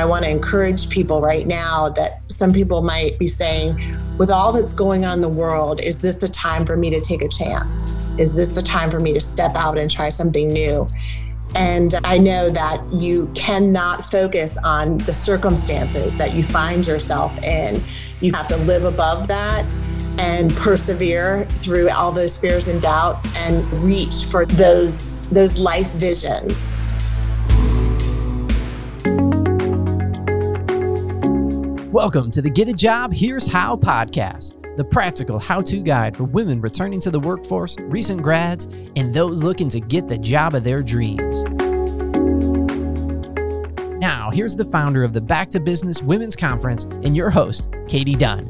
I want to encourage people right now that some people might be saying, with all that's going on in the world, is this the time for me to take a chance? Is this the time for me to step out and try something new? And I know that you cannot focus on the circumstances that you find yourself in. You have to live above that and persevere through all those fears and doubts and reach for those those life visions Welcome to the Get a Job Here's How podcast, the practical how to guide for women returning to the workforce, recent grads, and those looking to get the job of their dreams. Now, here's the founder of the Back to Business Women's Conference and your host, Katie Dunn.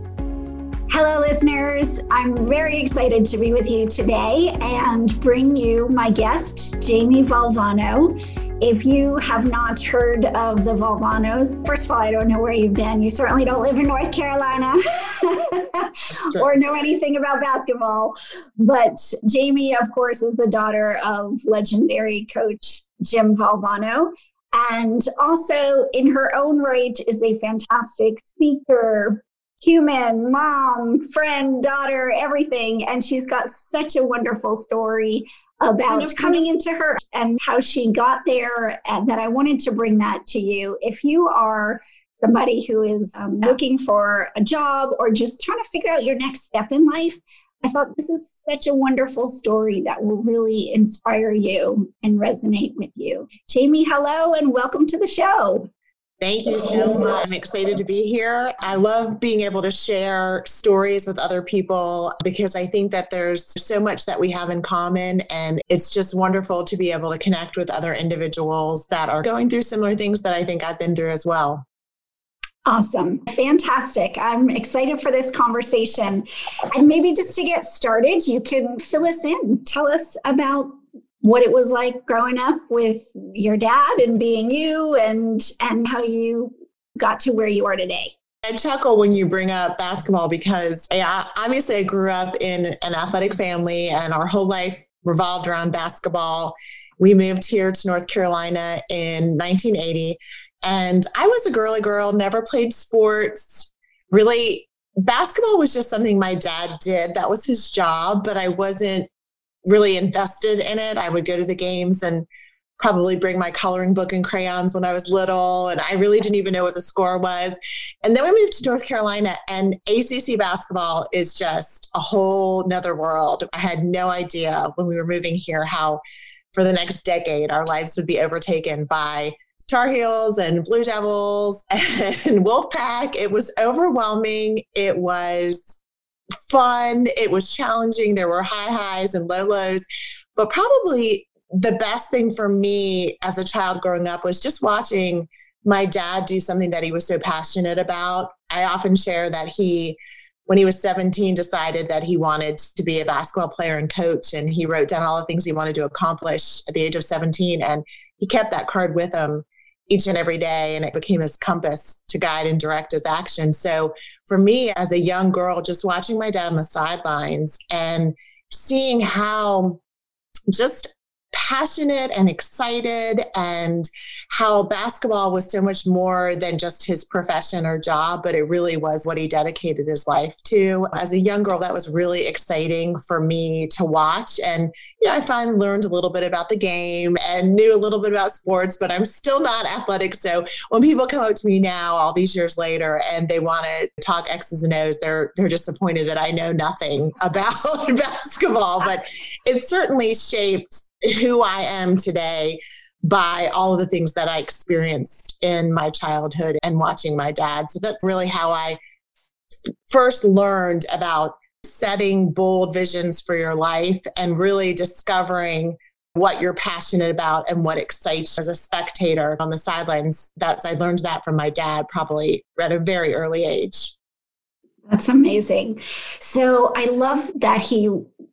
Hello, listeners. I'm very excited to be with you today and bring you my guest, Jamie Valvano. If you have not heard of the Valvanos, first of all, I don't know where you've been. You certainly don't live in North Carolina or know anything about basketball. But Jamie, of course, is the daughter of legendary coach Jim Valvano. And also, in her own right, is a fantastic speaker, human, mom, friend, daughter, everything. And she's got such a wonderful story about coming into her and how she got there and that I wanted to bring that to you. If you are somebody who is um, looking for a job or just trying to figure out your next step in life, I thought this is such a wonderful story that will really inspire you and resonate with you. Jamie, hello and welcome to the show. Thank you so much. I'm excited to be here. I love being able to share stories with other people because I think that there's so much that we have in common. And it's just wonderful to be able to connect with other individuals that are going through similar things that I think I've been through as well. Awesome. Fantastic. I'm excited for this conversation. And maybe just to get started, you can fill us in. Tell us about what it was like growing up with your dad and being you and and how you got to where you are today. I chuckle when you bring up basketball because yeah, obviously I grew up in an athletic family and our whole life revolved around basketball. We moved here to North Carolina in 1980 and I was a girly girl, never played sports. Really basketball was just something my dad did. That was his job, but I wasn't really invested in it. I would go to the games and probably bring my coloring book and crayons when I was little. And I really didn't even know what the score was. And then we moved to North Carolina, and ACC basketball is just a whole nother world. I had no idea when we were moving here how for the next decade our lives would be overtaken by Tar Heels and Blue Devils and Wolfpack. It was overwhelming. It was fun. It was challenging. There were high highs and low lows. But probably the best thing for me as a child growing up was just watching my dad do something that he was so passionate about. I often share that he, when he was 17, decided that he wanted to be a basketball player and coach. And he wrote down all the things he wanted to accomplish at the age of 17. And he kept that card with him each and every day and it became his compass to guide and direct his action. So for me as a young girl just watching my dad on the sidelines and seeing how just passionate and excited and how basketball was so much more than just his profession or job but it really was what he dedicated his life to. As a young girl that was really exciting for me to watch. And you know i finally learned a little bit about the game and knew a little bit about sports but i'm still not athletic. So when people come up to me now all these years later and they want to talk x's and o's they're they're disappointed that i know nothing about basketball. But it certainly shaped who I am today by all of the things that I experienced in my childhood and watching my dad. So that's really how I first learned about setting bold visions for your life and really discovering what you're passionate about and what excites you as a spectator on the sidelines. That's I learned that from my dad probably at a very early age. That's amazing. So I love that he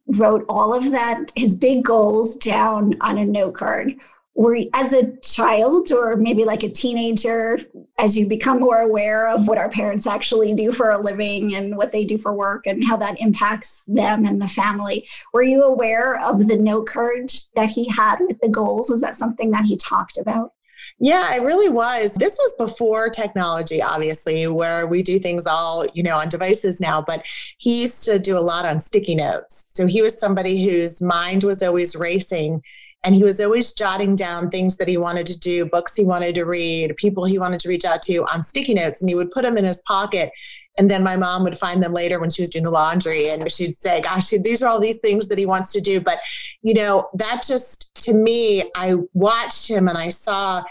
wrote all of that, his big goals down on a note card. Were as a child or maybe like a teenager, as you become more aware of what our parents actually do for a living and what they do for work and how that impacts them and the family, were you aware of the note card that he had with the goals? Was that something that he talked about? Yeah, it really was. This was before technology, obviously, where we do things all, you know, on devices now, but he used to do a lot on sticky notes. So he was somebody whose mind was always racing and he was always jotting down things that he wanted to do, books he wanted to read, people he wanted to reach out to on sticky notes, and he would put them in his pocket. And then my mom would find them later when she was doing the laundry and she'd say, Gosh, these are all these things that he wants to do. But, you know, that just to me, I watched him and I saw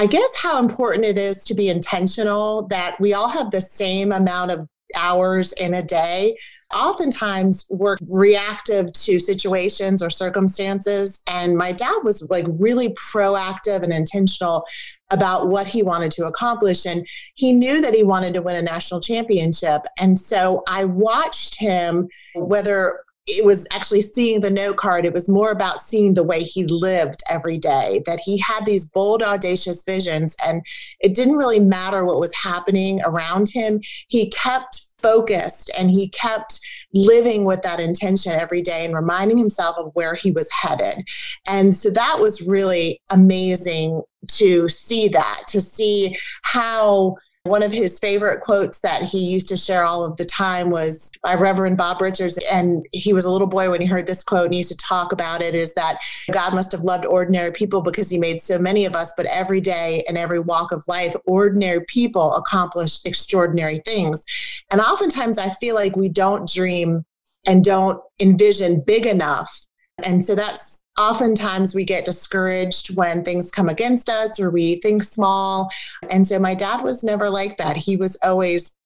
I guess how important it is to be intentional that we all have the same amount of hours in a day. Oftentimes, we're reactive to situations or circumstances. And my dad was like really proactive and intentional about what he wanted to accomplish. And he knew that he wanted to win a national championship. And so I watched him, whether it was actually seeing the note card. It was more about seeing the way he lived every day, that he had these bold, audacious visions, and it didn't really matter what was happening around him. He kept focused and he kept living with that intention every day and reminding himself of where he was headed. And so that was really amazing to see that, to see how one of his favorite quotes that he used to share all of the time was by Reverend Bob Richards. And he was a little boy when he heard this quote and he used to talk about it is that God must have loved ordinary people because he made so many of us, but every day and every walk of life, ordinary people accomplish extraordinary things. And oftentimes I feel like we don't dream and don't envision big enough. And so that's oftentimes we get discouraged when things come against us or we think small. And so my dad was never like that. He was always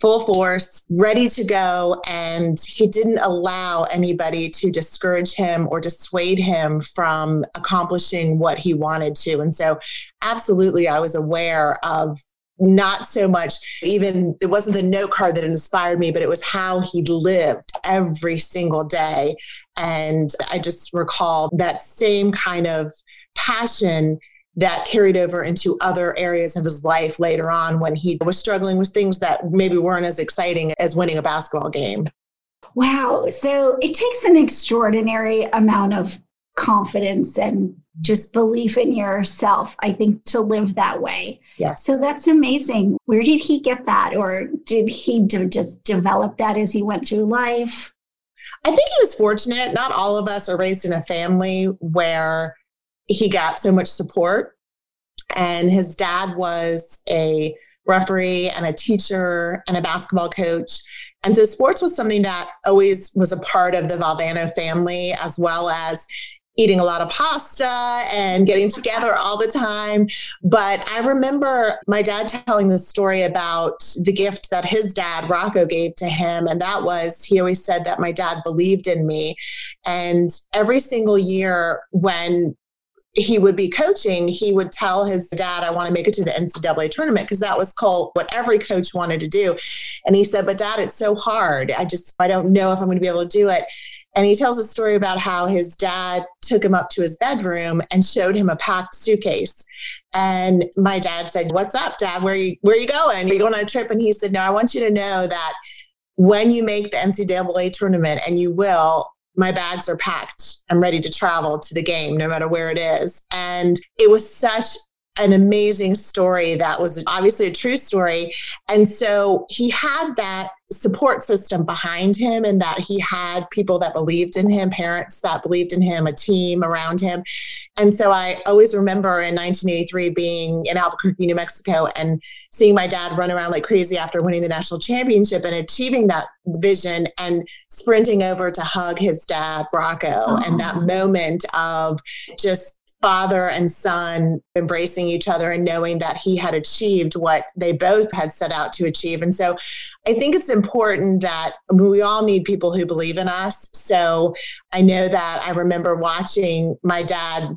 full force, ready to go. And he didn't allow anybody to discourage him or dissuade him from accomplishing what he wanted to. And so, absolutely, I was aware of not so much even it wasn't the note card that inspired me but it was how he lived every single day. And i just recall that same kind of passion that carried over into other areas of his life later on when he was struggling with things that maybe weren't as exciting as winning a basketball game. Wow. So it takes an extraordinary amount of confidence and just belief in yourself, I think, to live that way. Yes. So that's amazing. Where did he get that? Or did he just develop that as he went through life? I think he was fortunate. Not all of us are raised in a family where he got so much support. And his dad was a referee and a teacher and a basketball coach. And so sports was something that always was a part of the Valvano family, as well as eating a lot of pasta and getting together all the time. But I remember my dad telling the story about the gift that his dad, Rocco, gave to him. And that was, he always said that my dad believed in me. And every single year when he would be coaching, he would tell his dad, I want to make it to the NCAA tournament because that was called what every coach wanted to do. And he said, But dad, it's so hard. I just, I don't know if I'm going to be able to do it. And he tells a story about how his dad took him up to his bedroom and showed him a packed suitcase. And my dad said, What's up, dad? Where are you where you going? Are you going on a trip? And he said, No, I want you to know that when you make the NCAA tournament, and you will, my bags are packed. I'm ready to travel to the game, no matter where it is. And it was such an amazing story that was obviously a true story. And so he had that support system behind him and that he had people that believed in him, parents that believed in him, a team around him. And so I always remember in 1983 being in Albuquerque, New Mexico, and seeing my dad run around like crazy after winning the national championship and achieving that vision and sprinting over to hug his dad, Rocco, and that moment of just father and son embracing each other and knowing that he had achieved what they both had set out to achieve. And so I think it's important that we all need people who believe in us. So I know that I remember watching my dad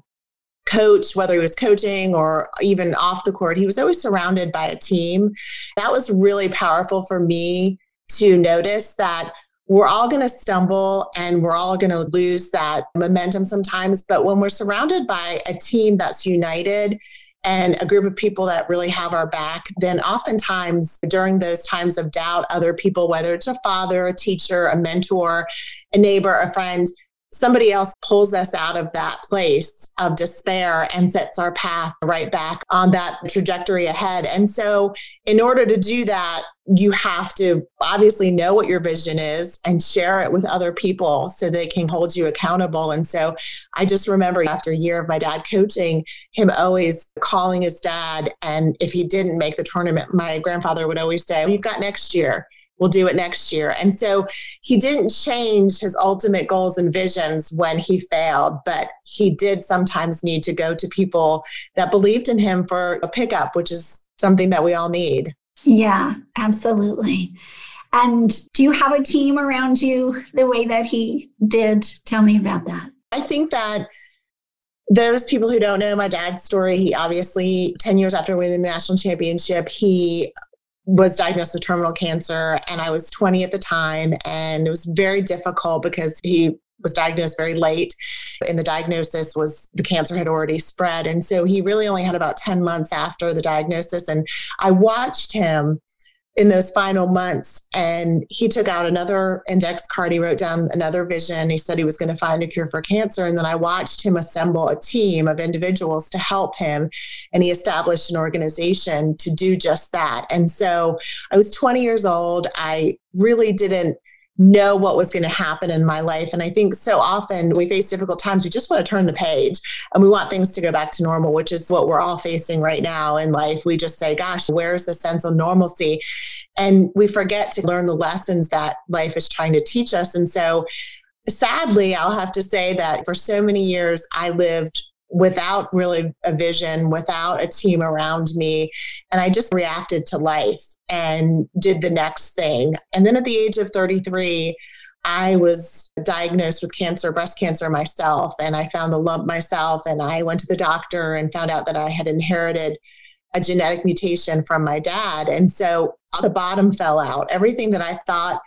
coach, whether he was coaching or even off the court, he was always surrounded by a team. That was really powerful for me to notice that we're all going to stumble and we're all going to lose that momentum sometimes. But when we're surrounded by a team that's united and a group of people that really have our back, then oftentimes during those times of doubt, other people, whether it's a father, a teacher, a mentor, a neighbor, a friend, somebody else pulls us out of that place of despair and sets our path right back on that trajectory ahead. And so, in order to do that, you have to obviously know what your vision is and share it with other people so they can hold you accountable. And so, I just remember after a year of my dad coaching, him always calling his dad. And if he didn't make the tournament, my grandfather would always say, You've got next year we'll do it next year. And so he didn't change his ultimate goals and visions when he failed, but he did sometimes need to go to people that believed in him for a pickup, which is something that we all need. Yeah, absolutely. And do you have a team around you the way that he did? Tell me about that. I think that those people who don't know my dad's story, he obviously, 10 years after winning the national championship, he was diagnosed with terminal cancer and I was 20 at the time and it was very difficult because he was diagnosed very late and the diagnosis was the cancer had already spread and so he really only had about 10 months after the diagnosis and I watched him in those final months. And he took out another index card. He wrote down another vision. He said he was going to find a cure for cancer. And then I watched him assemble a team of individuals to help him. And he established an organization to do just that. And so I was 20 years old. I really didn't know what was going to happen in my life. And I think so often we face difficult times, we just want to turn the page and we want things to go back to normal, which is what we're all facing right now in life. We just say, gosh, where's the sense of normalcy? And we forget to learn the lessons that life is trying to teach us. And so sadly, I'll have to say that for so many years, I lived without really a vision, without a team around me. And I just reacted to life and did the next thing. And then at the age of 33, I was diagnosed with cancer, breast cancer myself, and I found the lump myself. And I went to the doctor and found out that I had inherited a genetic mutation from my dad. And so the bottom fell out. Everything that I thought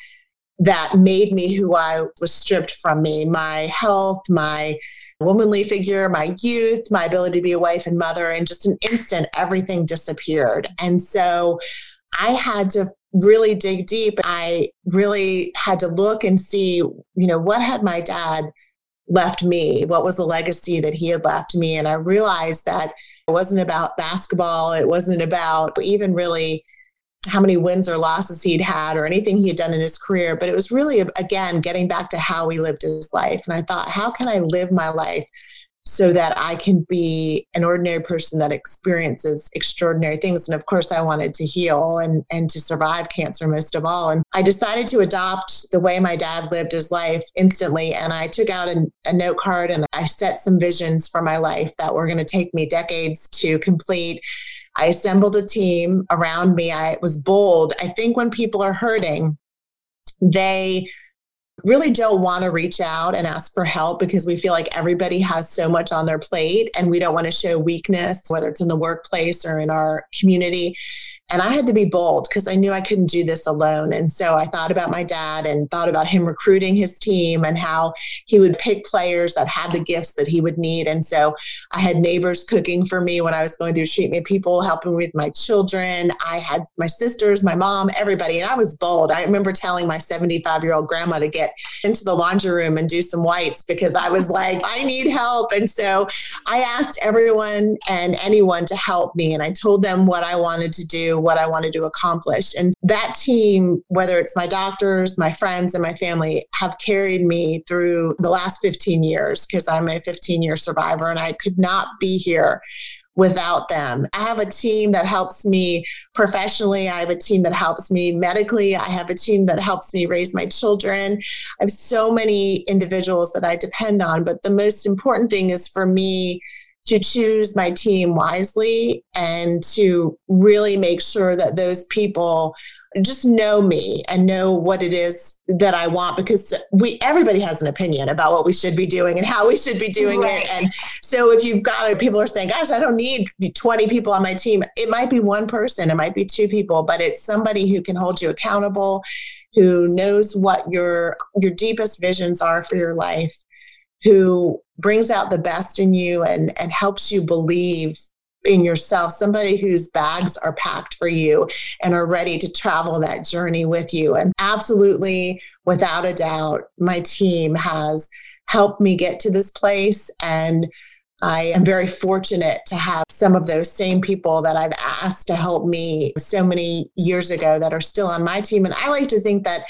that made me who I was stripped from me my health, my womanly figure, my youth, my ability to be a wife and mother. In just an instant, everything disappeared. And so I had to really dig deep. I really had to look and see, you know, what had my dad left me? What was the legacy that he had left me? And I realized that it wasn't about basketball. It wasn't about even really how many wins or losses he'd had or anything he had done in his career, but it was really, again, getting back to how he lived his life. And I thought, how can I live my life so that I can be an ordinary person that experiences extraordinary things? And of course, I wanted to heal and, and to survive cancer most of all. And I decided to adopt the way my dad lived his life instantly. And I took out a, a note card and I set some visions for my life that were going to take me decades to complete I assembled a team around me. I was bold. I think when people are hurting, they really don't want to reach out and ask for help because we feel like everybody has so much on their plate and we don't want to show weakness, whether it's in the workplace or in our community. And I had to be bold because I knew I couldn't do this alone. And so I thought about my dad and thought about him recruiting his team and how he would pick players that had the gifts that he would need. And so I had neighbors cooking for me when I was going through treatment, people helping with my children. I had my sisters, my mom, everybody. And I was bold. I remember telling my 75 year old grandma to get into the laundry room and do some whites because I was like, I need help. And so I asked everyone and anyone to help me. And I told them what I wanted to do what I wanted to accomplish. And that team, whether it's my doctors, my friends, and my family, have carried me through the last 15 years because I'm a 15 year survivor and I could not be here without them. I have a team that helps me professionally. I have a team that helps me medically. I have a team that helps me raise my children. I have so many individuals that I depend on. But the most important thing is for me to choose my team wisely and to really make sure that those people just know me and know what it is that I want because we everybody has an opinion about what we should be doing and how we should be doing right. it. And so if you've got people are saying, gosh, I don't need 20 people on my team, it might be one person, it might be two people, but it's somebody who can hold you accountable, who knows what your your deepest visions are for your life who brings out the best in you and, and helps you believe in yourself, somebody whose bags are packed for you and are ready to travel that journey with you. And absolutely, without a doubt, my team has helped me get to this place. And I am very fortunate to have some of those same people that I've asked to help me so many years ago that are still on my team. And I like to think that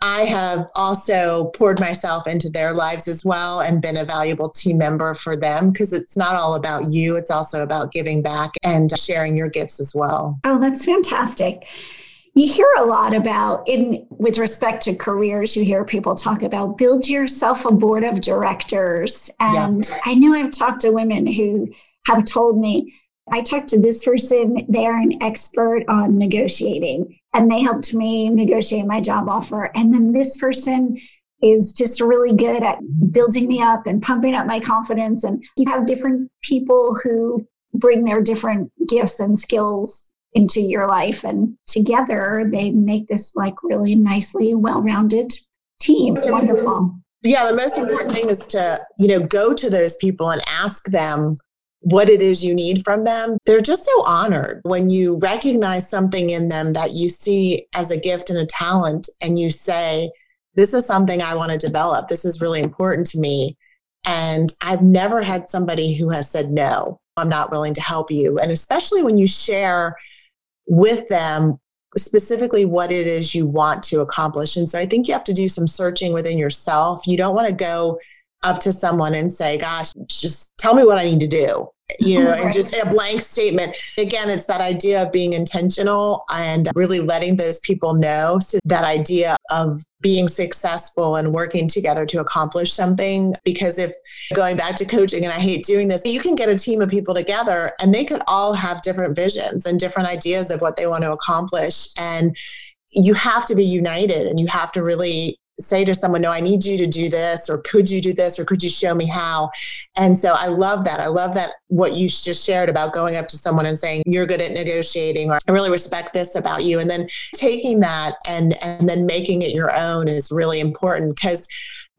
I have also poured myself into their lives as well and been a valuable team member for them because it's not all about you, it's also about giving back and sharing your gifts as well. Oh, that's fantastic. You hear a lot about in with respect to careers, you hear people talk about build yourself a board of directors. And yeah. I know I've talked to women who have told me I talked to this person, they are an expert on negotiating, and they helped me negotiate my job offer. And then this person is just really good at building me up and pumping up my confidence. And you have different people who bring their different gifts and skills into your life, and together they make this like really nicely well rounded team. It's wonderful. Yeah, the most important thing is to, you know, go to those people and ask them what it is you need from them. They're just so honored when you recognize something in them that you see as a gift and a talent, and you say, This is something I want to develop. This is really important to me. And I've never had somebody who has said, No, I'm not willing to help you. And especially when you share with them specifically what it is you want to accomplish. And so I think you have to do some searching within yourself. You don't want to go up to someone and say, gosh, just tell me what I need to do. You know, right. and just a blank statement. Again, it's that idea of being intentional and really letting those people know. So that idea of being successful and working together to accomplish something. Because if going back to coaching, and I hate doing this, you can get a team of people together and they could all have different visions and different ideas of what they want to accomplish. And you have to be united and you have to really say to someone, No, I need you to do this, or could you do this, or could you show me how? And so I love that. I love that what you just shared about going up to someone and saying, You're good at negotiating, or I really respect this about you. And then taking that and and then making it your own is really important because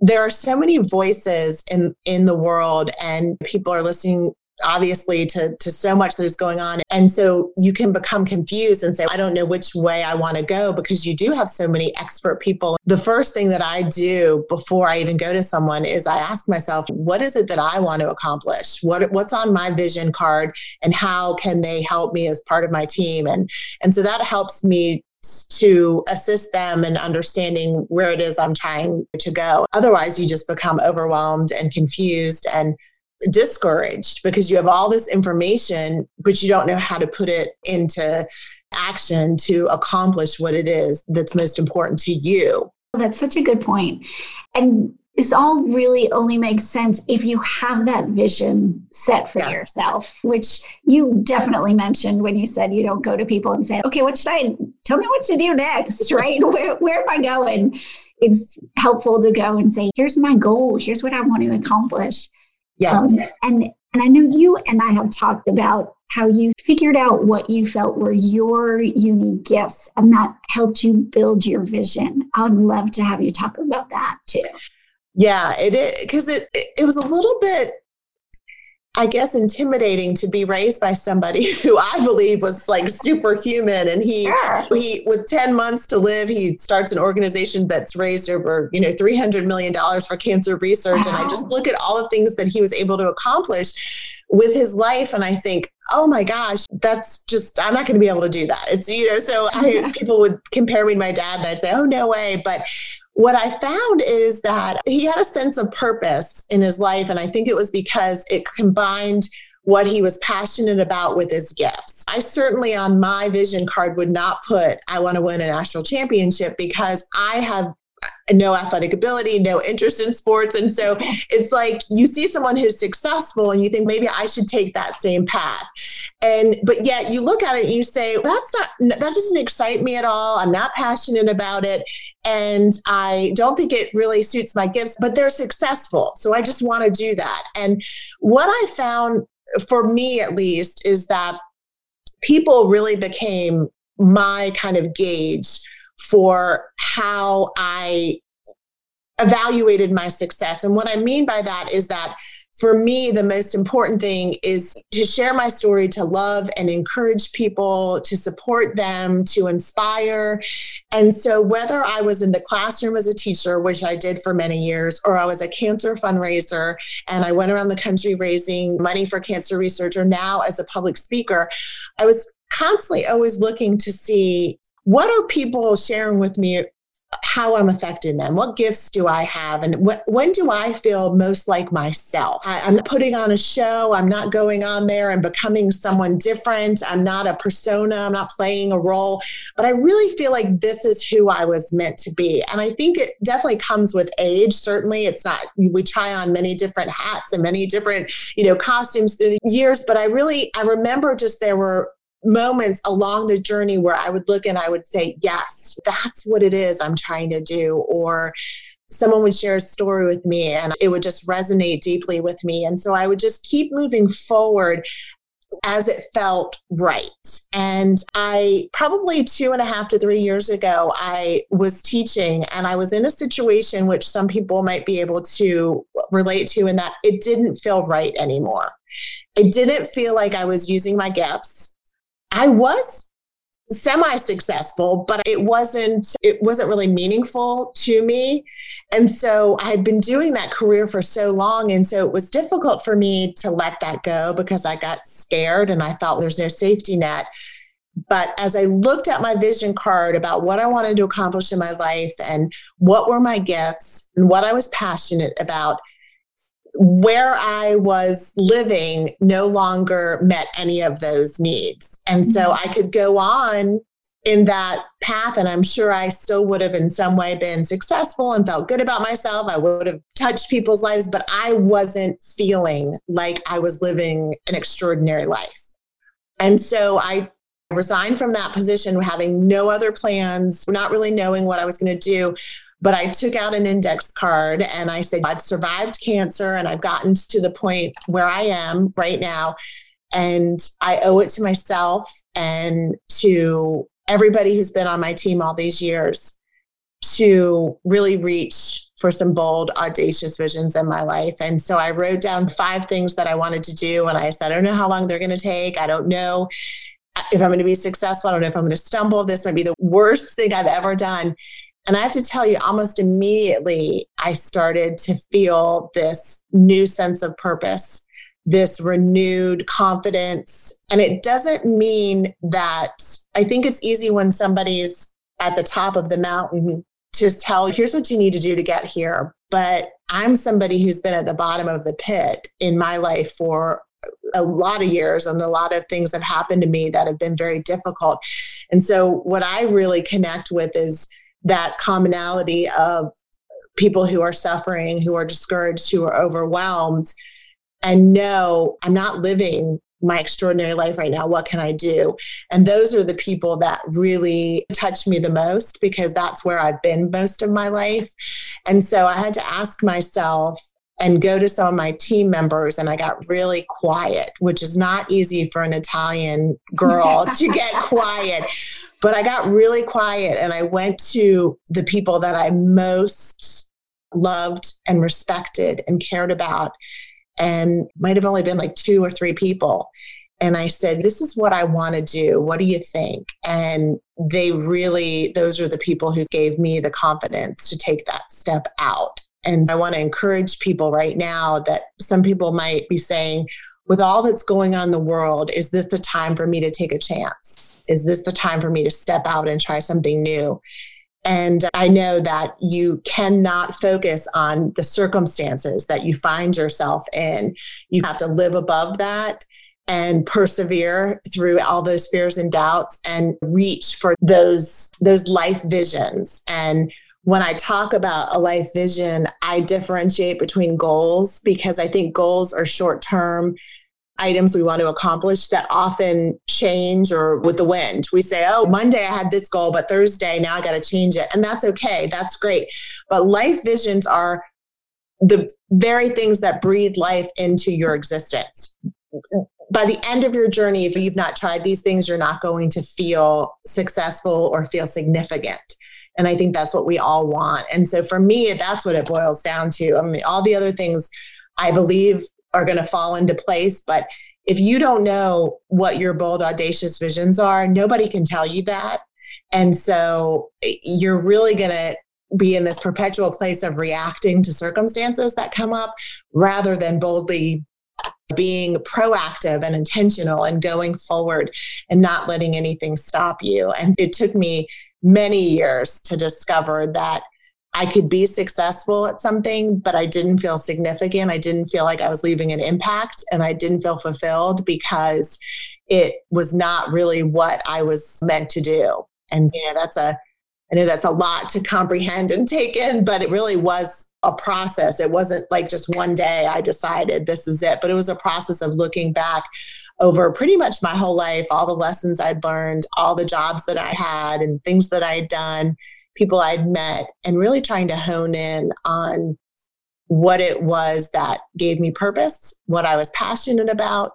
there are so many voices in in the world and people are listening obviously to, to so much that is going on. And so you can become confused and say, I don't know which way I want to go because you do have so many expert people. The first thing that I do before I even go to someone is I ask myself, what is it that I want to accomplish? What what's on my vision card and how can they help me as part of my team? And and so that helps me to assist them in understanding where it is I'm trying to go. Otherwise, you just become overwhelmed and confused and discouraged because you have all this information, but you don't know how to put it into action to accomplish what it is that's most important to you. That's such a good point. And this all really only makes sense if you have that vision set for yes. yourself, which you definitely mentioned when you said you don't go to people and say, okay, what should I tell me what to do next, right? where, where am I going? It's helpful to go and say, here's my goal, here's what I want to accomplish. Yes. Um, and and I know you and I have talked about how you figured out what you felt were your unique gifts and that helped you build your vision. I would love to have you talk about that too. Yeah, it because it, it it was a little bit I guess, intimidating to be raised by somebody who I believe was like superhuman. And he, he, with 10 months to live, he starts an organization that's raised over, you know, $300 million for cancer research. Wow. And I just look at all the things that he was able to accomplish with his life. And I think, oh my gosh, that's just, I'm not going to be able to do that. It's, you know, so I, people would compare me to my dad and I'd say, oh, no way. But what I found is that he had a sense of purpose in his life. And I think it was because it combined what he was passionate about with his gifts. I certainly on my vision card would not put, I want to win a national championship because I have no athletic ability, no interest in sports. And so it's like you see someone who's successful and you think maybe I should take that same path. And but yet you look at it and you say, that's not that doesn't excite me at all. I'm not passionate about it. And I don't think it really suits my gifts, but they're successful. So I just want to do that. And what I found for me at least is that people really became my kind of gauge for how I evaluated my success. And what I mean by that is that for me, the most important thing is to share my story, to love and encourage people, to support them, to inspire. And so, whether I was in the classroom as a teacher, which I did for many years, or I was a cancer fundraiser and I went around the country raising money for cancer research, or now as a public speaker, I was constantly always looking to see what are people sharing with me how I'm affecting them. What gifts do I have? And wh- when do I feel most like myself? I, I'm putting on a show. I'm not going on there and becoming someone different. I'm not a persona. I'm not playing a role. But I really feel like this is who I was meant to be. And I think it definitely comes with age. Certainly, it's not, we try on many different hats and many different, you know, costumes through the years. But I really, I remember just there were moments along the journey where I would look and I would say, yes, that's what it is I'm trying to do. Or someone would share a story with me and it would just resonate deeply with me. And so I would just keep moving forward as it felt right. And I probably two and a half to three years ago, I was teaching and I was in a situation which some people might be able to relate to in that it didn't feel right anymore. It didn't feel like I was using my gifts. I was semi successful but it wasn't it wasn't really meaningful to me. And so i had been doing that career for so long and so it was difficult for me to let that go because i got scared and i thought there's no safety net. But as i looked at my vision card about what i wanted to accomplish in my life and what were my gifts and what i was passionate about where I was living no longer met any of those needs. And so mm-hmm. I could go on in that path. And I'm sure I still would have, in some way, been successful and felt good about myself. I would have touched people's lives, but I wasn't feeling like I was living an extraordinary life. And so I resigned from that position, having no other plans, not really knowing what I was going to do. But I took out an index card and I said, I've survived cancer and I've gotten to the point where I am right now. And I owe it to myself and to everybody who's been on my team all these years to really reach for some bold, audacious visions in my life. And so I wrote down five things that I wanted to do. And I said, I don't know how long they're going to take. I don't know if I'm going to be successful. I don't know if I'm going to stumble. This might be the worst thing I've ever done. And I have to tell you, almost immediately, I started to feel this new sense of purpose, this renewed confidence. And it doesn't mean that I think it's easy when somebody's at the top of the mountain to tell, here's what you need to do to get here. But I'm somebody who's been at the bottom of the pit in my life for a lot of years and a lot of things have happened to me that have been very difficult. And so, what I really connect with is that commonality of people who are suffering, who are discouraged, who are overwhelmed, and know I'm not living my extraordinary life right now. What can I do? And those are the people that really touch me the most because that's where I've been most of my life. And so I had to ask myself, and go to some of my team members and I got really quiet, which is not easy for an Italian girl to get quiet. But I got really quiet and I went to the people that I most loved and respected and cared about and might have only been like two or three people. And I said, This is what I want to do. What do you think? And they really, those are the people who gave me the confidence to take that step out. And I want to encourage people right now that some people might be saying, with all that's going on in the world, is this the time for me to take a chance? Is this the time for me to step out and try something new? And I know that you cannot focus on the circumstances that you find yourself in. You have to live above that and persevere through all those fears and doubts and reach for those those life visions and when I talk about a life vision, I differentiate between goals because I think goals are short term items we want to accomplish that often change or with the wind. We say, oh, Monday I had this goal, but Thursday now I got to change it. And that's okay. That's great. But life visions are the very things that breathe life into your existence. By the end of your journey, if you've not tried these things, you're not going to feel successful or feel significant. And I think that's what we all want. And so for me, that's what it boils down to. I mean, all the other things I believe are going to fall into place. But if you don't know what your bold, audacious visions are, nobody can tell you that. And so eh, you're really going to be in this perpetual place of reacting to circumstances that come up rather than boldly being proactive and intentional and going forward and not letting anything stop you. And it took me many years to discover that I could be successful at something, but I didn't feel significant. I didn't feel like I was leaving an impact and I didn't feel fulfilled because it was not really what I was meant to do. And know, that's a I know that's a lot to comprehend and take in, but it really was a process. It wasn't like just one day I decided this is it, but it was a process of looking back over pretty much my whole life, all the lessons I'd learned, all the jobs that I had, and things that I had done, people I'd met, and really trying to hone in on what it was that gave me purpose, what I was passionate about,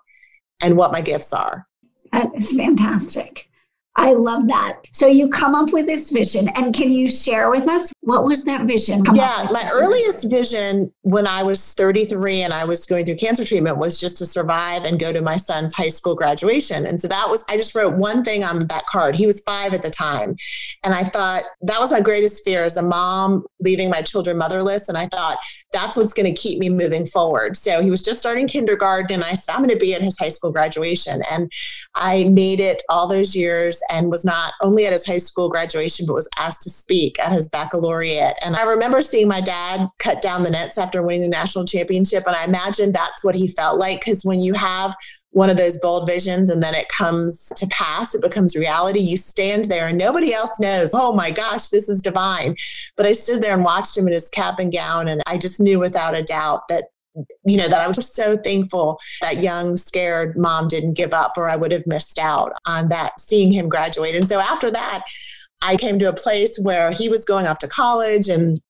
and what my gifts are. That is fantastic. I love that. So you come up with this vision, and can you share with us what was that vision? Come yeah, my earliest vision when I was 33 and I was going through cancer treatment was just to survive and go to my son's high school graduation. And so that was, I just wrote one thing on that card. He was five at the time. And I thought that was my greatest fear as a mom leaving my children motherless. And I thought that's what's going to keep me moving forward. So he was just starting kindergarten, and I said, I'm going to be at his high school graduation. And I made it all those years and was not only at his high school graduation, but was asked to speak at his baccalaureate. And I remember seeing my dad cut down the nets after winning the national championship. And I imagine that's what he felt like because when you have one of those bold visions and then it comes to pass, it becomes reality. You stand there and nobody else knows, oh my gosh, this is divine. But I stood there and watched him in his cap and gown, and I just knew without a doubt that you know, that I was so thankful that young, scared mom didn't give up, or I would have missed out on that, seeing him graduate. And so after that, I came to a place where he was going off to college and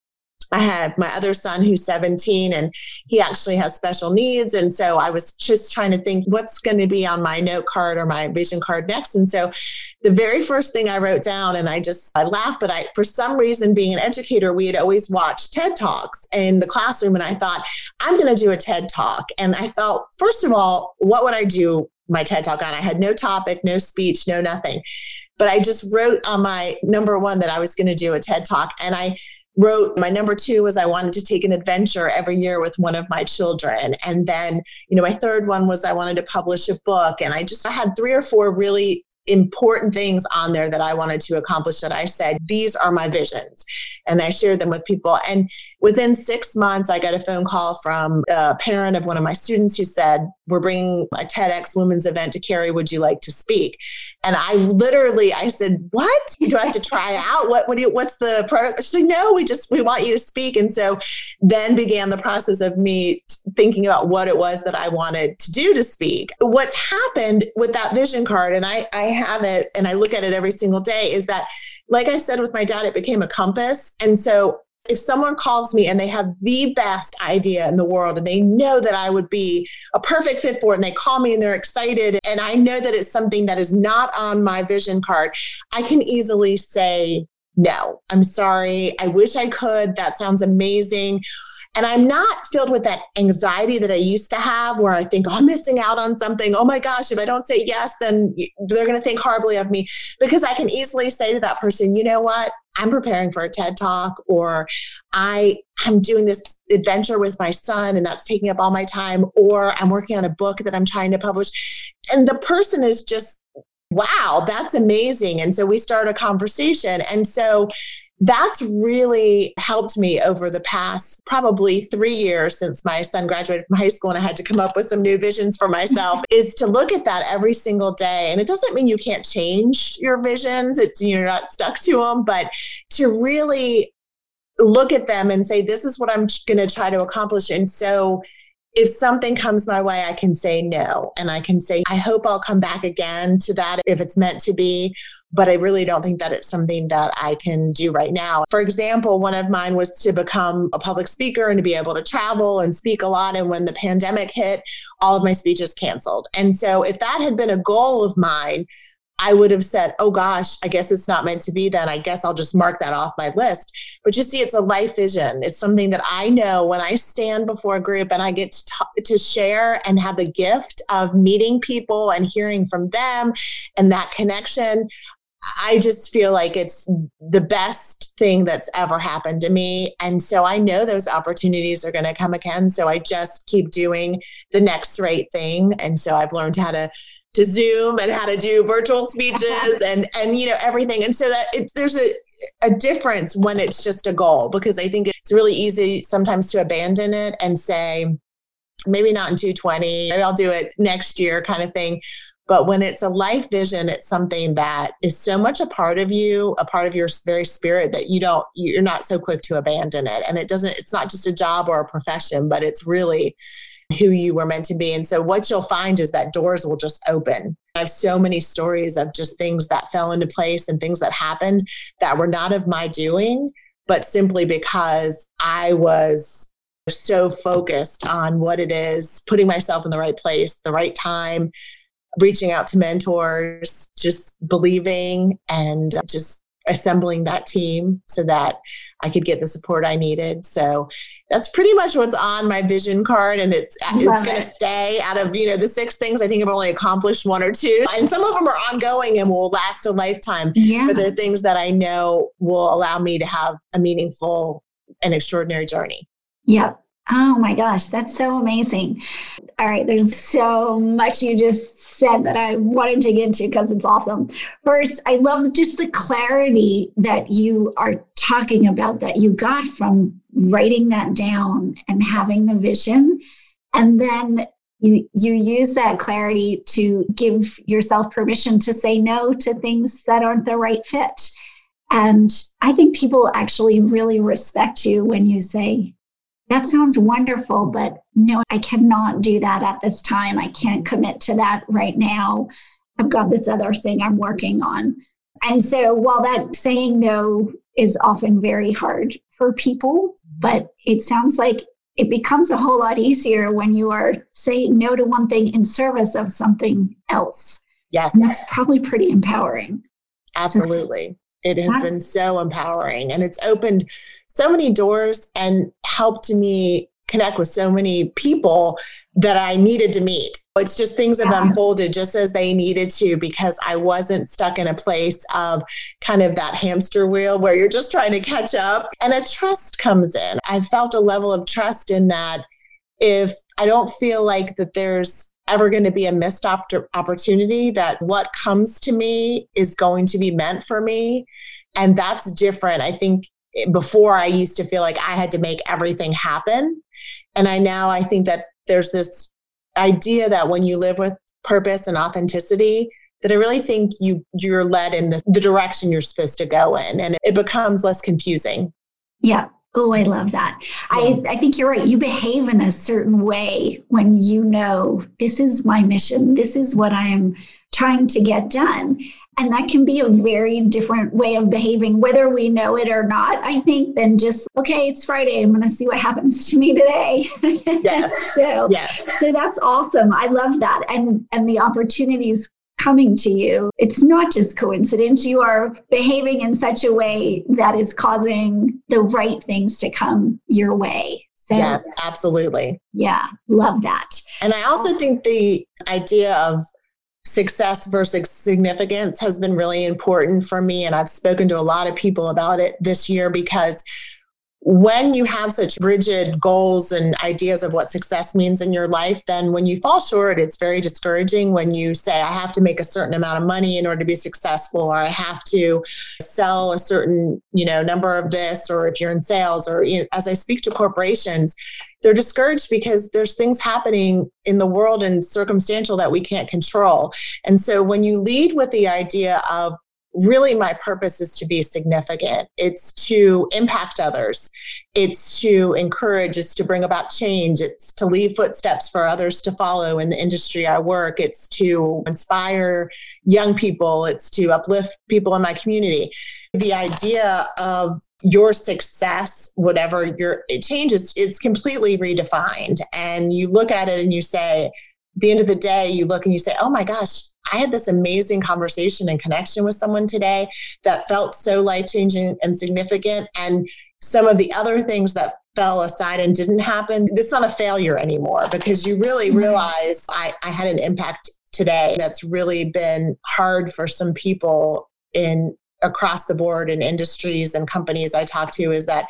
I had my other son who's 17 and he actually has special needs. And so I was just trying to think what's going to be on my note card or my vision card next. And so the very first thing I wrote down, and I just, I laughed, but I, for some reason, being an educator, we had always watched TED Talks in the classroom. And I thought, I'm going to do a TED Talk. And I thought, first of all, what would I do my TED Talk on? I had no topic, no speech, no nothing. But I just wrote on my number one that I was going to do a TED Talk. And I wrote my number two was I wanted to take an adventure every year with one of my children. And then, you know, my third one was I wanted to publish a book. And I just I had three or four really important things on there that I wanted to accomplish that I said, these are my visions. And I shared them with people. And within six months, I got a phone call from a parent of one of my students who said, We're bringing a TEDx women's event to Cary. Would you like to speak? And I literally, I said, What? Do I have to try out? What, what do you, what's the product? She said, No, we just, we want you to speak. And so then began the process of me thinking about what it was that I wanted to do to speak. What's happened with that vision card, and I, I have it and I look at it every single day, is that, like I said with my dad, it became a compass. And so if someone calls me and they have the best idea in the world and they know that I would be a perfect fit for it and they call me and they're excited and I know that it's something that is not on my vision card, I can easily say, no, I'm sorry. I wish I could. That sounds amazing. And I'm not filled with that anxiety that I used to have where I think, oh, I'm missing out on something. Oh my gosh, if I don't say yes, then they're going to think horribly of me. Because I can easily say to that person, you know what? I'm preparing for a TED talk or I I'm doing this adventure with my son and that's taking up all my time or I'm working on a book that I'm trying to publish. And the person is just wow, that's amazing. And so we start a conversation. And so that's really helped me over the past probably three years since my son graduated from high school and I had to come up with some new visions for myself is to look at that every single day. And it doesn't mean you can't change your visions, it's, you're not stuck to them, but to really look at them and say, this is what I'm going to try to accomplish. And so if something comes my way, I can say no. And I can say, I hope I'll come back again to that if it's meant to be but I really don't think that it's something that I can do right now. For example, one of mine was to become a public speaker and to be able to travel and speak a lot. And when the pandemic hit, all of my speeches canceled. And so if that had been a goal of mine, I would have said, oh gosh, I guess it's not meant to be then. I guess I'll just mark that off my list. But you see, it's a life vision. It's something that I know when I stand before a group and I get to, to share and have the gift of meeting people and hearing from them and that connection. I just feel like it's the best thing that's ever happened to me. And so I know those opportunities are going to come again. So I just keep doing the next right thing. And so I've learned how to to Zoom and how to do virtual speeches and and you know everything. And so that it's there's a a difference when it's just a goal because I think it's really easy sometimes to abandon it and say maybe not in 220, maybe I'll do it next year kind of thing. But when it's a life vision, it's something that is so much a part of you, a part of your very spirit that you don't, you're not so quick to abandon it. And it doesn't, it's not just a job or a profession, but it's really who you were meant to be. And so what you'll find is that doors will just open. I have so many stories of just things that fell into place and things that happened that were not of my doing, but simply because I was so focused on what it is, putting myself in the right place, the right time, reaching out to mentors, just believing and just assembling that team so that I could get the support I needed. So that's pretty much what's on my vision card and it's uh, Love it's going to stay out of you know the six things i think i've only accomplished one or two and some of them are ongoing and will last a lifetime yeah. but they're things that i know will allow me to have a meaningful and extraordinary journey yep oh my gosh that's so amazing all right there's so much you just said that I wanted to get into because it's awesome. First, I love just the clarity that you are talking about that you got from writing that down and having the vision. And then you, you use that clarity to give yourself permission to say no to things that aren't the right fit. And I think people actually really respect you when you say, that sounds wonderful, but no, I cannot do that at this time. I can't commit to that right now. I've got this other thing I'm working on. And so while that saying no is often very hard for people, but it sounds like it becomes a whole lot easier when you are saying no to one thing in service of something else. Yes. And that's probably pretty empowering. Absolutely. It has been so empowering and it's opened so many doors and helped me connect with so many people that I needed to meet. It's just things have unfolded just as they needed to because I wasn't stuck in a place of kind of that hamster wheel where you're just trying to catch up and a trust comes in. I felt a level of trust in that if I don't feel like that there's ever going to be a missed op- opportunity that what comes to me is going to be meant for me and that's different i think before I used to feel like I had to make everything happen. And I now I think that there's this idea that when you live with purpose and authenticity, that I really think you you're led in the, the direction you're supposed to go in and it becomes less confusing. Yeah. Oh, I love that. I, I think you're right. You behave in a certain way when you know this is my mission. This is what I am trying to get done. And that can be a very different way of behaving, whether we know it or not, I think, than just, okay, it's Friday. I'm going to see what happens to me today. Yes. so, yes. so that's awesome. I love that. And, and the opportunities coming to you. It's not just coincidence. You are behaving in such a way that is causing the right things to come your way. So, yes, absolutely. Yeah, love that. And I also think the idea of success versus significance has been really important for me. And I've spoken to a lot of people about it this year because when you have such rigid goals and ideas of what success means in your life, then when you fall short, it's very discouraging when you say, I have to make a certain amount of money in order to be successful, or I have to sell a certain, you know, number of this, or if you're in sales, or you know, as I speak to corporations, they're discouraged because there's things happening in the world and circumstantial that we can't control. And so when you lead with the idea of really my purpose is to be significant. It's to impact others. It's to encourage, it's to bring about change. It's to leave footsteps for others to follow in the industry I work. It's to inspire young people. It's to uplift people in my community. The idea of your success, whatever your it changes, is completely redefined. And you look at it and you say, the end of the day, you look and you say, oh my gosh, I had this amazing conversation and connection with someone today that felt so life changing and significant. And some of the other things that fell aside and didn't happen, it's not a failure anymore because you really mm-hmm. realize I, I had an impact today that's really been hard for some people in across the board in industries and companies I talk to is that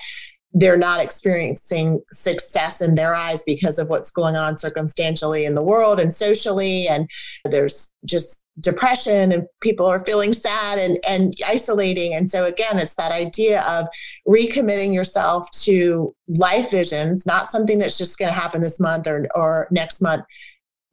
they're not experiencing success in their eyes because of what's going on circumstantially in the world and socially. And there's just depression and people are feeling sad and, and isolating. And so again it's that idea of recommitting yourself to life visions not something that's just going to happen this month or, or next month.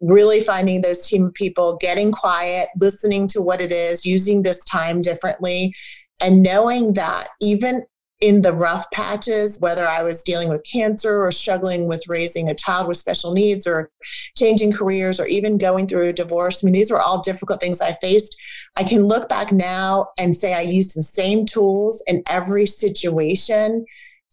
Really finding those team of people getting quiet listening to what it is using this time differently and knowing that even in the rough patches, whether I was dealing with cancer or struggling with raising a child with special needs or changing careers or even going through a divorce. I mean, these were all difficult things I faced. I can look back now and say I used the same tools in every situation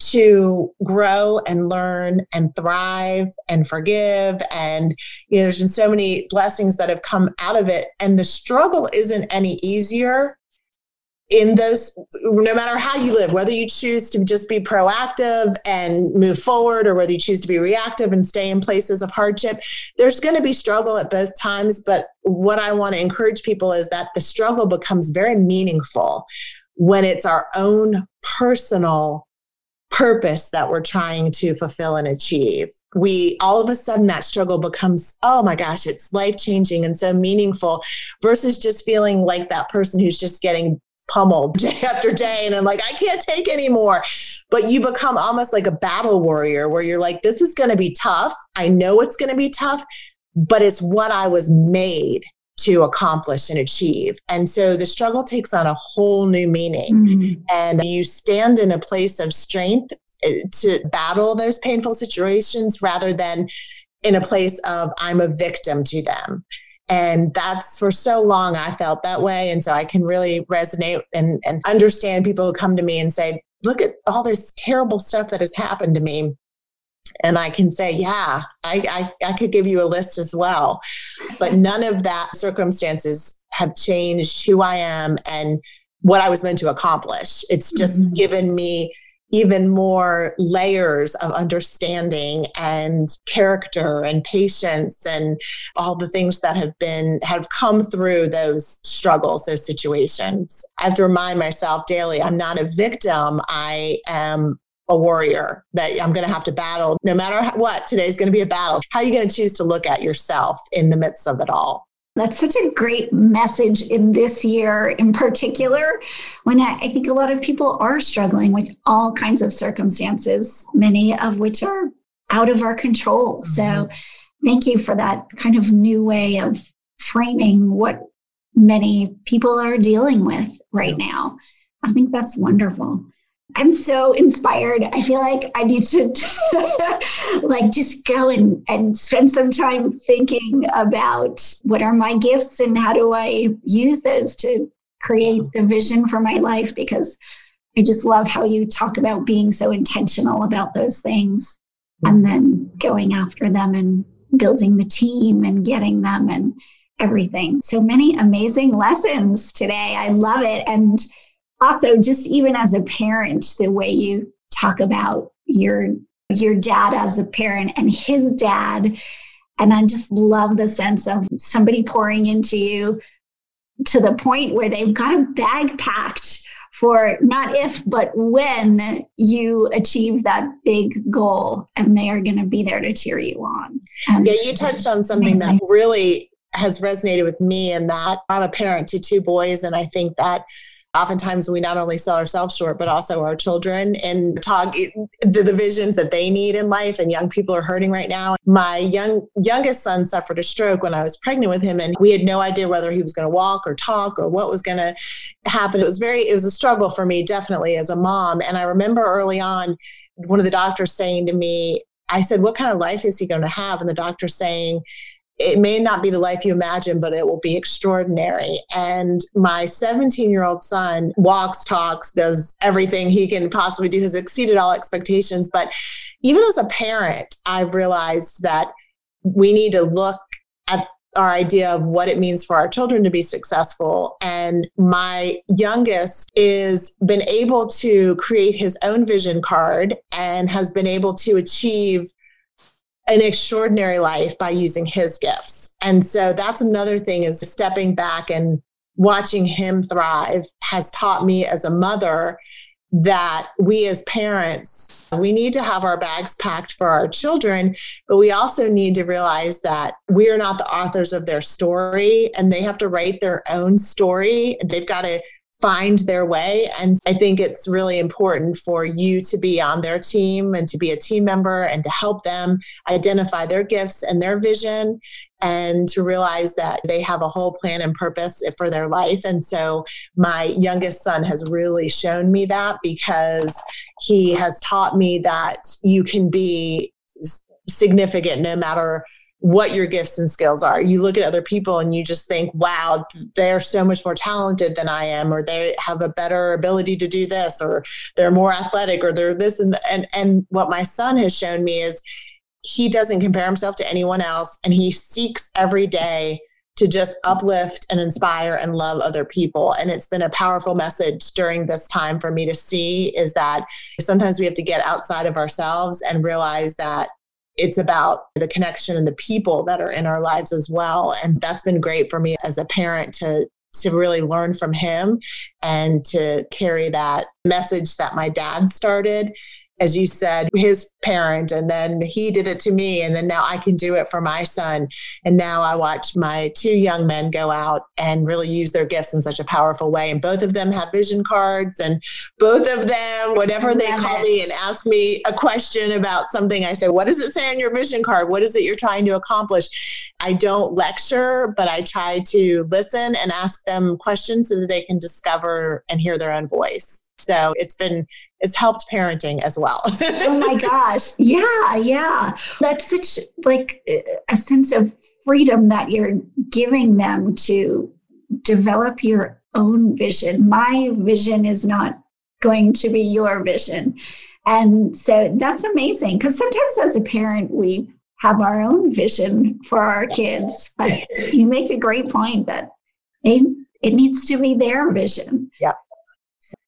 to grow and learn and thrive and forgive and you know there's been so many blessings that have come out of it and the struggle isn't any easier in those no matter how you live whether you choose to just be proactive and move forward or whether you choose to be reactive and stay in places of hardship there's going to be struggle at both times. But what i want to encourage people is that the struggle becomes very meaningful when it's our own personal purpose that we're trying to fulfill and achieve. We all of a sudden that struggle becomes oh my gosh it's life changing and so meaningful versus just feeling like that person who's just getting pummeled day after day and I'm like I can't take anymore. But you become almost like a battle warrior where you're like this is going to be tough. I know it's going to be tough but it's what I was made to accomplish and achieve. And so the struggle takes on a whole new meaning. Mm-hmm. and you stand in a place of strength eh, to battle those painful situations rather than in a place of I'm a victim to them and that's for so long I felt that way. And so I can really resonate and, and understand people who come to me and say, look at all this terrible stuff that has happened to me. And I can say, yeah, I, I, I could give you a list as well. But none of that circumstances have changed who I am and what I was meant to accomplish. It's just mm-hmm. given me even more layers of understanding and character and patience and all the things that have been have come through those struggles those situations i have to remind myself daily i'm not a victim i am a warrior that I'm going to have to battle no matter what. Today's going to be a battle. How are you going to choose to look at yourself in the midst of it all? That's such a great message in this year in particular, when I, I, think a lot of people are struggling with all kinds of circumstances, many of which are out of our control. Mm-hmm. So, thank you for that kind of new way of framing what many people are dealing with right now. I think that's wonderful. I'm so inspired. I feel like I need to like just go and, and spend some time thinking about what are my gifts and how do I use those to create the vision for my life because I just love how you talk about being so intentional about those things and mm-hmm. then going after them and building the team and getting them and everything. So many amazing lessons today. I love it. And also just even as a parent the way you talk about your your dad as a parent and his dad and i just love the sense of somebody pouring into you to the point where they've got a bag packed for not if but when you achieve that big goal and they are going to be there to cheer you on and yeah you touched on something amazing. that really has resonated with me and that i'm a parent to two boys and i think that oftentimes we not only sell ourselves short but also our children and talk the, the visions that they need in life and young people are hurting right now. My young youngest son suffered a stroke when i was pregnant with him and we had no idea whether he was going to walk or talk or what was going to happen. It was very it was a struggle for me definitely as a mom. And i remember early on one of the doctors saying to me i said what kind of life is he going to have? And the doctor saying it may not be the life you imagine, but it will be extraordinary. And my 17 year old son walks, talks, does everything he can possibly do, has exceeded all expectations. But even as a parent, I've realized that we need to look at our idea of what it means for our children to be successful. And my youngest is been able to create his own vision card and has been able to achieve an extraordinary life by using his gifts. And so that's another thing is stepping back and watching him thrive has taught me as a mother that we as parents we need to have our bags packed for our children but we also need to realize that we are not the authors of their story and they have to write their own story they've got to find their way. And I think it's really important for you to be on their team and to be a team member and to help them identify their gifts and their vision and to realize that they have a whole plan and purpose for their life. And so my youngest son has really shown me that because he has taught me that you can be significant no matter what your gifts and skills are. You look at other people and you just think, wow, they're so much more talented than I am, or they have a better ability to do this, or they're more athletic, or they're this and and and what my son has shown me is he doesn't compare himself to anyone else and he seeks every day to just uplift and inspire and love other people. And it's been a powerful message during this time for me to see is that sometimes we have to get outside of ourselves and realize that it's about the connection and the people that are in our lives as well. And that's been great for me as a parent to to really learn from him and to carry that message that my dad started as you said, his parent, and then he did it to me, and then now I can do it for my son. And now I watch my two young men go out and really use their gifts in such a powerful way. And both of them have vision cards, and both of them, whenever they call me and ask me a question about something, I say, What does it say on your vision card? What is it you're trying to accomplish? I don't lecture, but I try to listen and ask them questions so that they can discover and hear their own voice. So it's been it's helped parenting as well. oh my gosh. Yeah, yeah. That's such like a sense of freedom that you're giving them to develop your own vision. My vision is not going to be your vision. And so that's amazing because sometimes as a parent, we have our own vision for our kids. But you make a great point that they, it needs to be their vision. Yeah.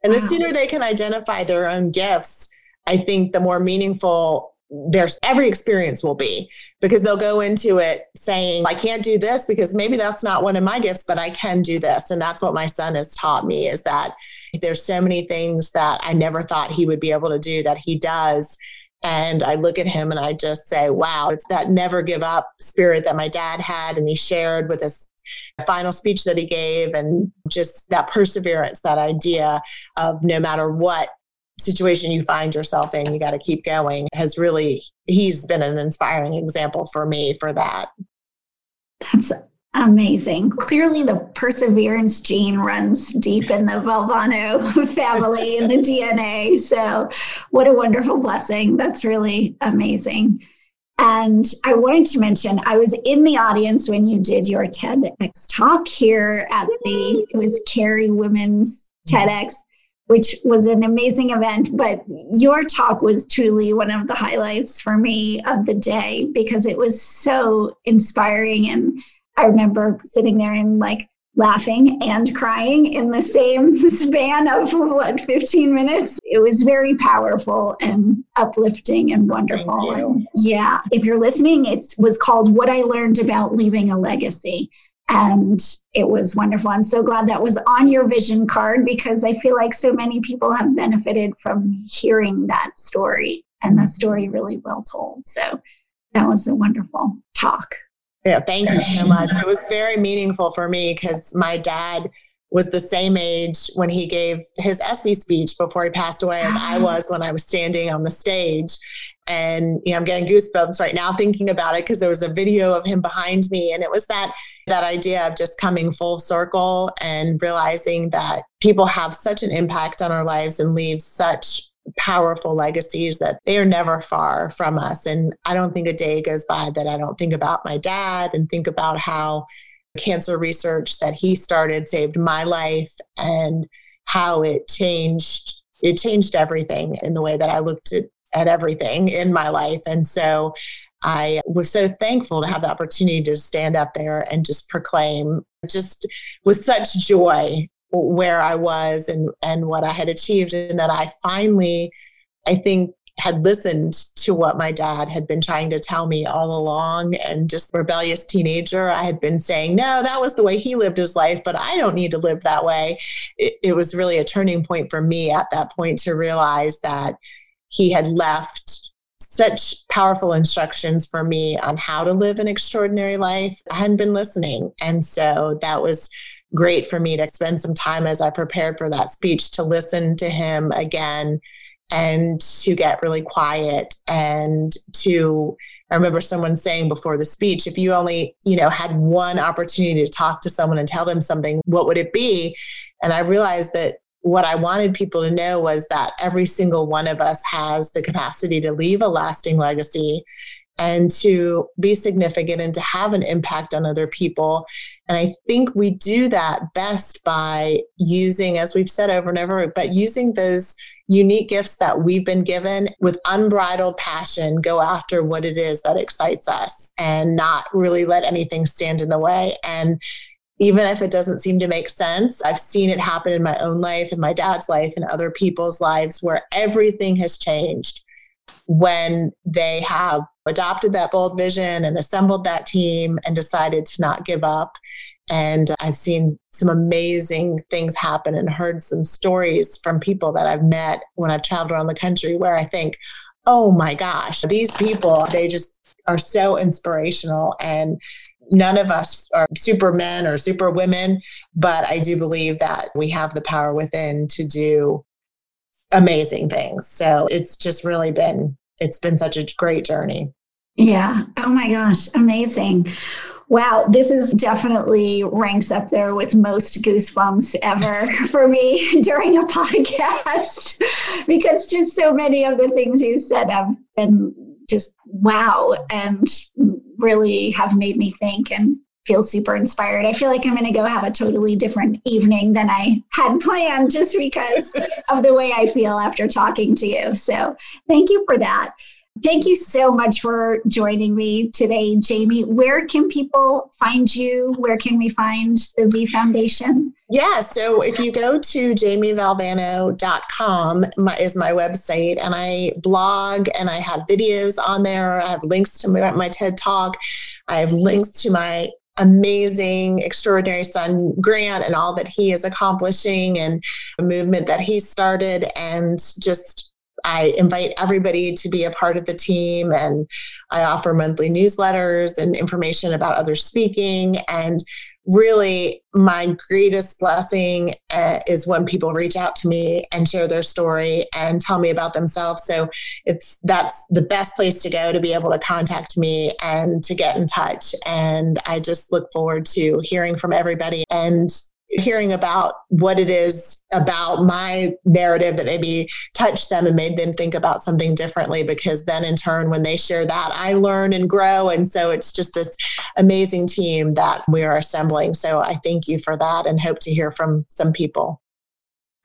And the sooner they can identify their own gifts, I think the more meaningful there's every experience will be because they'll go into it saying, I can't do this because maybe that's not one of my gifts, but I can do this. And that's what my son has taught me is that there's so many things that I never thought he would be able to do that he does. And I look at him and I just say, wow, it's that never give up spirit that my dad had and he shared with us final speech that he gave and just that perseverance, that idea of no matter what situation you find yourself in, you got to keep going has really, he's been an inspiring example for me for that. That's amazing. Clearly, the perseverance gene runs deep in the Valvano family and the DNA. So, what a wonderful blessing. That's really amazing. And I wanted to mention, I was in the audience when you did your TEDx talk here at the, it was Cary Women's mm. TEDx, which was an amazing event. But your talk was truly one of the highlights for me of the day because it was so inspiring. And I remember sitting there and like, laughing and crying in the same span of what 15 minutes? It was very powerful and uplifting and wonderful. And yeah. If you're listening it was called what i learned about leaving a legacy and it was wonderful. I'm so glad that was on your vision card because i feel like so many people have benefited from hearing that story and the story really well told. So that was a wonderful talk yeah, thank you so much. It was very meaningful for me because my dad was the same age when he gave his ESPY speech before he passed away as I ah. was when I was standing on the stage. And you know, I'm getting goosebumps right now thinking about it because there was a video of him behind me, and it was that that idea of just coming full circle and realizing that people have such an impact on our lives and leave such powerful legacies that they are never far from us. And I don't think a day goes by that I don't think about my dad and think about how cancer research that he started saved my life and how it changed it changed everything in the way that I looked at, at everything in my life. And so I was so thankful to have the opportunity to stand up there and just proclaim just with such joy where I was and and what I had achieved and that I finally I think had listened to what my dad had been trying to tell me all along and just rebellious teenager i had been saying no that was the way he lived his life but i don't need to live that way. It, it was really a turning point for me at that point to realize that he had left such powerful instructions for me on how to live an extraordinary life. I hadn't been listening and so that was great for me to spend some time as i prepared for that speech to listen to him again and to get really quiet and to I remember someone saying before the speech, if you only, you know, had one opportunity to talk to someone and tell them something, what would it be? And I realized that what I wanted people to know was that every single one of us has the capacity to leave a lasting legacy and to be significant and to have an impact on other people. And I think we do that best by using, as we've said over and over, but using those unique gifts that we've been given with unbridled passion, go after what it is that excites us and not really let anything stand in the way. And even if it doesn't seem to make sense, I've seen it happen in my own life, in my dad's life, in other people's lives where everything has changed when they have adopted that bold vision and assembled that team and decided to not give up and I've seen some amazing things happen and heard some stories from people that I've met when I've traveled around the country where I think, oh my gosh, these people, they just are so inspirational. And none of us are supermen or superwomen, but I do believe that we have the power within to do amazing things. So it's just really been, it's been such a great journey. Yeah. Oh my gosh. Amazing. Wow, this is definitely ranks up there with most goosebumps ever for me during a podcast because just so many of the things you said have been just wow and really have made me think and feel super inspired. I feel like I'm going to go have a totally different evening than I had planned just because of the way I feel after talking to you. So, thank you for that. Thank you so much for joining me today, Jamie. Where can people find you? Where can we find the V Foundation? Yeah, so if you go to jamievalvano.com my, is my website, and I blog and I have videos on there. I have links to my, my TED Talk. I have links to my amazing, extraordinary son, Grant, and all that he is accomplishing and the movement that he started, and just I invite everybody to be a part of the team and I offer monthly newsletters and information about others speaking. And really, my greatest blessing uh, is when people reach out to me and share their story and tell me about themselves. So it's that's the best place to go to be able to contact me and to get in touch. And I just look forward to hearing from everybody and hearing about what it is about my narrative that maybe touched them and made them think about something differently because then in turn when they share that i learn and grow. And so it's just this amazing team that we are assembling. So i thank you for that and hope to hear from some people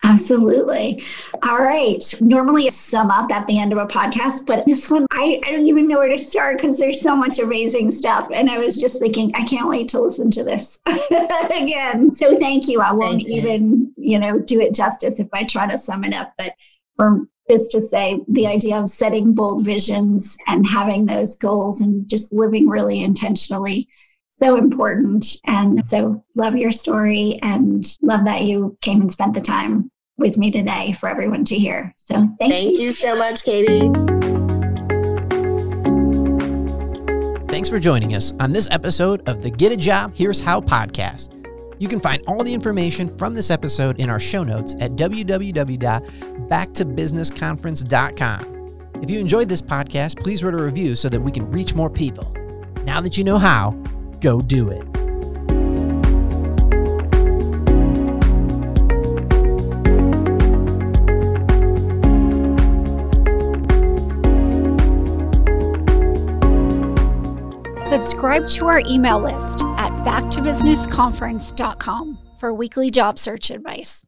Absolutely. All right. Normally, I sum up at the end of a podcast, but this one, I, I don't even know where to start because there's so much amazing stuff. And I was just thinking, I can't wait to listen to this again. So thank you. I won't you. even, you know, do it justice if I try to sum it up. But for this to say, the idea of setting bold visions and having those goals and just living really intentionally so important. And so love your story and love that you came and spent the time with me today for everyone to hear. So thank, thank you. you so much, Katie. Thanks for joining us on this episode of the Get a Job Here's How podcast. You can find all the information from this episode in our show notes at www.backtobusinessconference.com. If you enjoyed this podcast, please write a review so that we can reach more people. Now that you know how, go do it. Subscribe to our email list at backtobusinessconference.com for weekly job search advice.